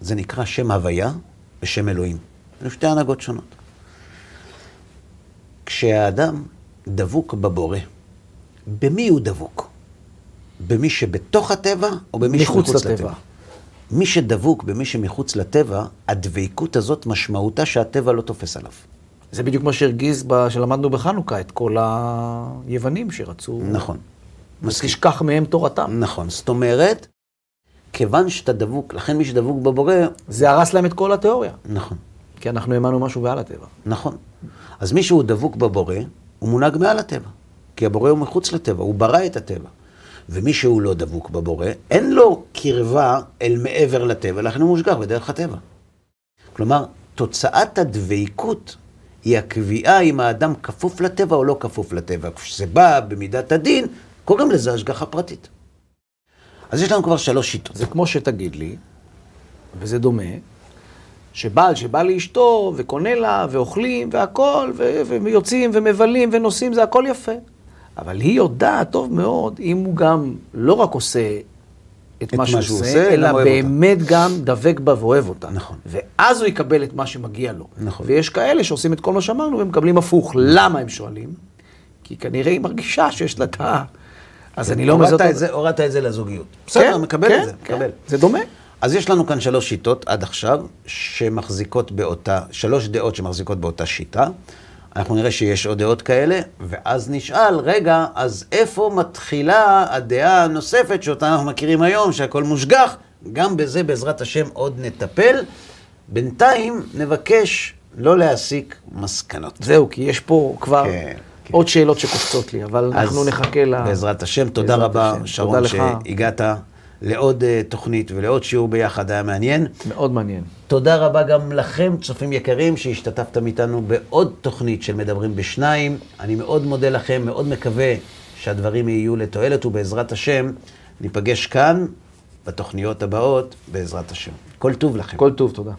זה נקרא שם הוויה ושם אלוהים. אלו שתי הנהגות שונות. כשהאדם דבוק בבורא, במי הוא דבוק? במי שבתוך הטבע או במי מחוץ שמחוץ לטבע. לטבע? מי שדבוק במי שמחוץ לטבע, הדבקות הזאת משמעותה שהטבע לא תופס עליו. זה בדיוק מה שהרגיז, ב- שלמדנו בחנוכה, את כל היוונים שרצו... נכון. מסכים. תשכח מהם תורתם. נכון. זאת אומרת, כיוון שאתה דבוק, לכן מי שדבוק בבורא, זה הרס להם את כל התיאוריה. נכון, כי אנחנו האמנו משהו מעל הטבע. נכון. אז מי שהוא דבוק בבורא, הוא מונהג מעל הטבע. כי הבורא הוא מחוץ לטבע, הוא ברא את הטבע. ומי שהוא לא דבוק בבורא, אין לו קרבה אל מעבר לטבע, לכן הוא מושגח בדרך הטבע. כלומר, תוצאת הדבקות היא הקביעה אם האדם כפוף לטבע או לא כפוף לטבע. כשזה בא במידת הדין, קוראים לזה השגחה פרטית. אז יש לנו כבר שלוש שיטות. זה כמו שתגיד לי, וזה דומה, שבעל שבא לאשתו וקונה לה ואוכלים והכול, ו- ויוצאים ומבלים ונוסעים, זה הכל יפה. אבל היא יודעת טוב מאוד אם הוא גם לא רק עושה את, מה שהוא עושה, אלא גם אוהב אותה. באמת גם דבק בה ואוהב אותה. נכון. ואז הוא יקבל את מה שמגיע לו. נכון. ויש כאלה שעושים את כל מה שאמרנו ומקבלים הפוך. למה הם שואלים? כי כנראה היא מרגישה שיש לה את ה... אז אני לא אומר הורדת. את זה, את זה לזוגיות. בסדר, מקבל כן, את זה, כן. מקבל. זה דומה. אז יש לנו כאן שלוש שיטות עד עכשיו, שמחזיקות באותה, שלוש דעות שמחזיקות באותה שיטה. אנחנו נראה שיש עוד דעות כאלה, ואז נשאל, רגע, אז איפה מתחילה הדעה הנוספת שאותה אנחנו מכירים היום, שהכל מושגח? גם בזה בעזרת השם עוד נטפל. בינתיים נבקש לא להסיק מסקנות. זהו, כי יש פה כבר כן, כן. עוד שאלות שקופצות לי, אבל אנחנו נחכה ל... בעזרת השם, תודה בעזרת רבה, השם. שרון, תודה לך. שהגעת לעוד אה, תוכנית ולעוד שיעור ביחד, היה מעניין. מאוד מעניין. תודה רבה גם לכם, צופים יקרים, שהשתתפתם איתנו בעוד תוכנית של מדברים בשניים. אני מאוד מודה לכם, מאוד מקווה שהדברים יהיו לתועלת, ובעזרת השם, ניפגש כאן בתוכניות הבאות, בעזרת השם. כל טוב לכם. כל טוב, תודה.